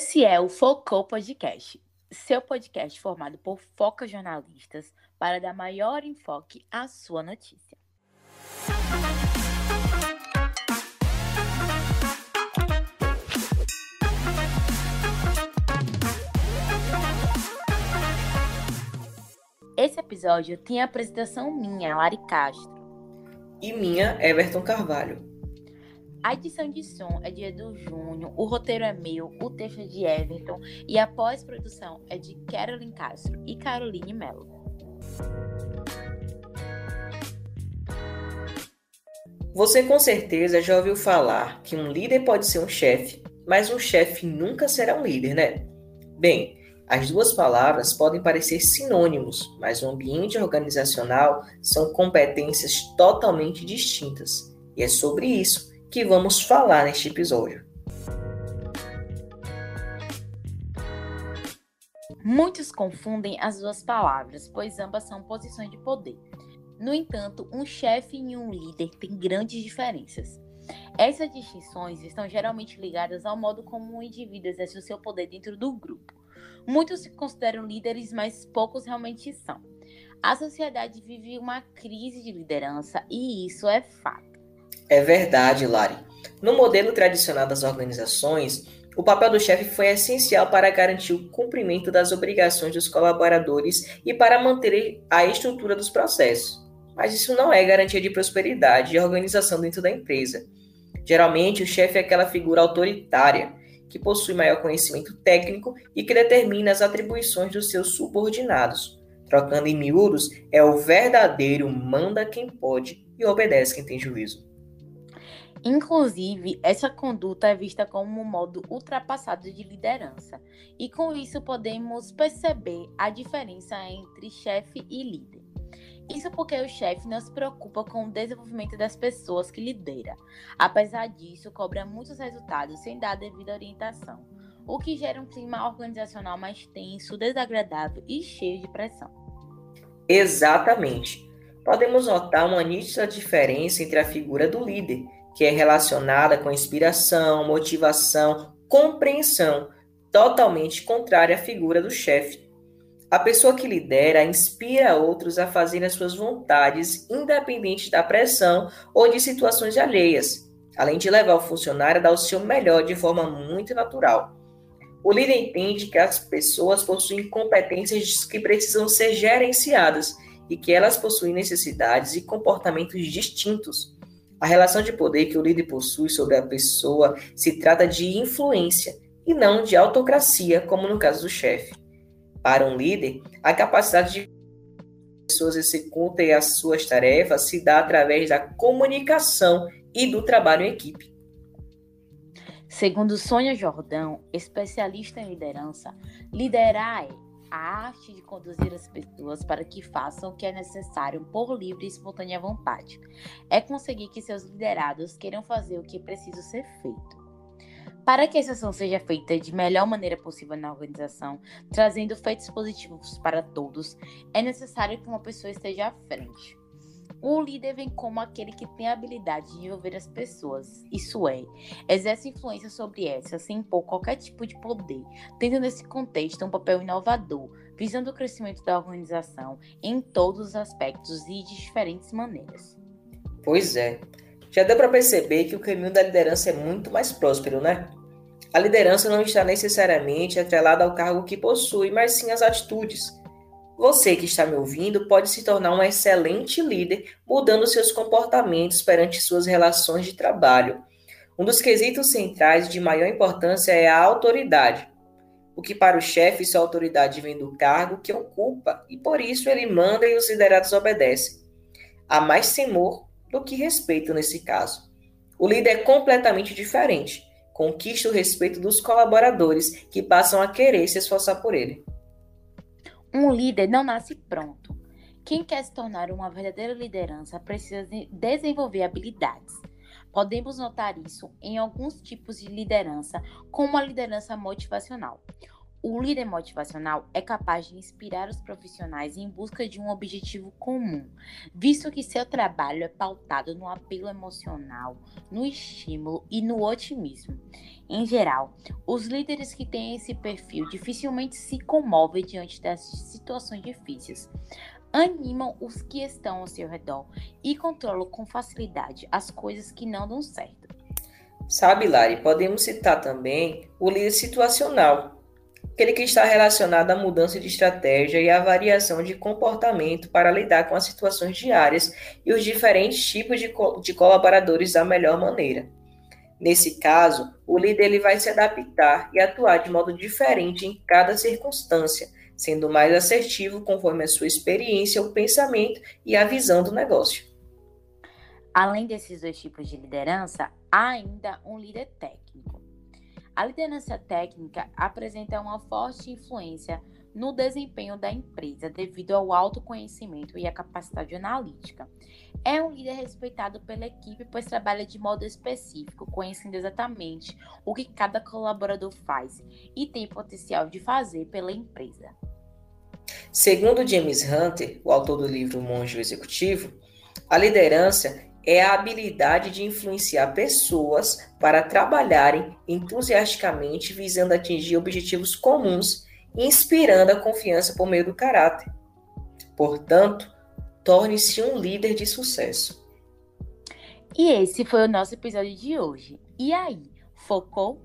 Esse é o Focou Podcast, seu podcast formado por focas jornalistas para dar maior enfoque à sua notícia. Esse episódio tem a apresentação minha, Lari Castro. E minha, Everton Carvalho. A edição de som é de Edu Júnior, o roteiro é meu, o texto é de Everton e a pós-produção é de Carolyn Castro e Caroline Mello. Você com certeza já ouviu falar que um líder pode ser um chefe, mas um chefe nunca será um líder, né? Bem, as duas palavras podem parecer sinônimos, mas no ambiente organizacional são competências totalmente distintas. E é sobre isso que vamos falar neste episódio. Muitos confundem as duas palavras, pois ambas são posições de poder. No entanto, um chefe e um líder têm grandes diferenças. Essas distinções estão geralmente ligadas ao modo como um indivíduo exerce o seu poder dentro do grupo. Muitos se consideram líderes, mas poucos realmente são. A sociedade vive uma crise de liderança e isso é fato. É verdade, Lari. No modelo tradicional das organizações, o papel do chefe foi essencial para garantir o cumprimento das obrigações dos colaboradores e para manter a estrutura dos processos. Mas isso não é garantia de prosperidade e organização dentro da empresa. Geralmente, o chefe é aquela figura autoritária que possui maior conhecimento técnico e que determina as atribuições dos seus subordinados. Trocando em miúdos, é o verdadeiro manda quem pode e obedece quem tem juízo. Inclusive, essa conduta é vista como um modo ultrapassado de liderança, e com isso podemos perceber a diferença entre chefe e líder. Isso porque o chefe não se preocupa com o desenvolvimento das pessoas que lidera. Apesar disso, cobra muitos resultados sem dar a devida orientação, o que gera um clima organizacional mais tenso, desagradável e cheio de pressão. Exatamente. Podemos notar uma nítida diferença entre a figura do líder que é relacionada com inspiração, motivação, compreensão, totalmente contrária à figura do chefe. A pessoa que lidera inspira outros a fazerem as suas vontades, independente da pressão ou de situações alheias, além de levar o funcionário a dar o seu melhor de forma muito natural. O líder entende que as pessoas possuem competências que precisam ser gerenciadas e que elas possuem necessidades e comportamentos distintos. A relação de poder que o líder possui sobre a pessoa se trata de influência e não de autocracia, como no caso do chefe. Para um líder, a capacidade de pessoas executem as suas tarefas se dá através da comunicação e do trabalho em equipe. Segundo Sônia Jordão, especialista em liderança, liderar é a arte de conduzir as pessoas para que façam o que é necessário por livre e espontânea vontade. É conseguir que seus liderados queiram fazer o que preciso ser feito. Para que essa ação seja feita de melhor maneira possível na organização, trazendo feitos positivos para todos, é necessário que uma pessoa esteja à frente. O líder vem como aquele que tem a habilidade de envolver as pessoas, isso é, exerce influência sobre essas sem impor qualquer tipo de poder, tendo nesse contexto um papel inovador, visando o crescimento da organização em todos os aspectos e de diferentes maneiras. Pois é, já deu para perceber que o caminho da liderança é muito mais próspero, né? A liderança não está necessariamente atrelada ao cargo que possui, mas sim às atitudes você que está me ouvindo pode se tornar um excelente líder mudando seus comportamentos perante suas relações de trabalho. Um dos quesitos centrais de maior importância é a autoridade. O que para o chefe sua autoridade vem do cargo que ocupa e por isso ele manda e os liderados obedecem. Há mais temor do que respeito nesse caso. O líder é completamente diferente. Conquista o respeito dos colaboradores que passam a querer se esforçar por ele. Um líder não nasce pronto. Quem quer se tornar uma verdadeira liderança precisa desenvolver habilidades. Podemos notar isso em alguns tipos de liderança, como a liderança motivacional. O líder motivacional é capaz de inspirar os profissionais em busca de um objetivo comum, visto que seu trabalho é pautado no apelo emocional, no estímulo e no otimismo. Em geral, os líderes que têm esse perfil dificilmente se comovem diante das situações difíceis, animam os que estão ao seu redor e controlam com facilidade as coisas que não dão certo. Sabe, Lari, podemos citar também o líder situacional, aquele que está relacionado à mudança de estratégia e à variação de comportamento para lidar com as situações diárias e os diferentes tipos de, co de colaboradores da melhor maneira. Nesse caso, o líder ele vai se adaptar e atuar de modo diferente em cada circunstância, sendo mais assertivo conforme a sua experiência, o pensamento e a visão do negócio. Além desses dois tipos de liderança, há ainda um líder técnico. A liderança técnica apresenta uma forte influência no desempenho da empresa devido ao autoconhecimento e à capacidade analítica. É um líder respeitado pela equipe, pois trabalha de modo específico, conhecendo exatamente o que cada colaborador faz e tem potencial de fazer pela empresa. Segundo James Hunter, o autor do livro Monge Executivo, a liderança é a habilidade de influenciar pessoas para trabalharem entusiasticamente visando atingir objetivos comuns inspirando a confiança por meio do caráter. Portanto, torne-se um líder de sucesso. E esse foi o nosso episódio de hoje. E aí, focou?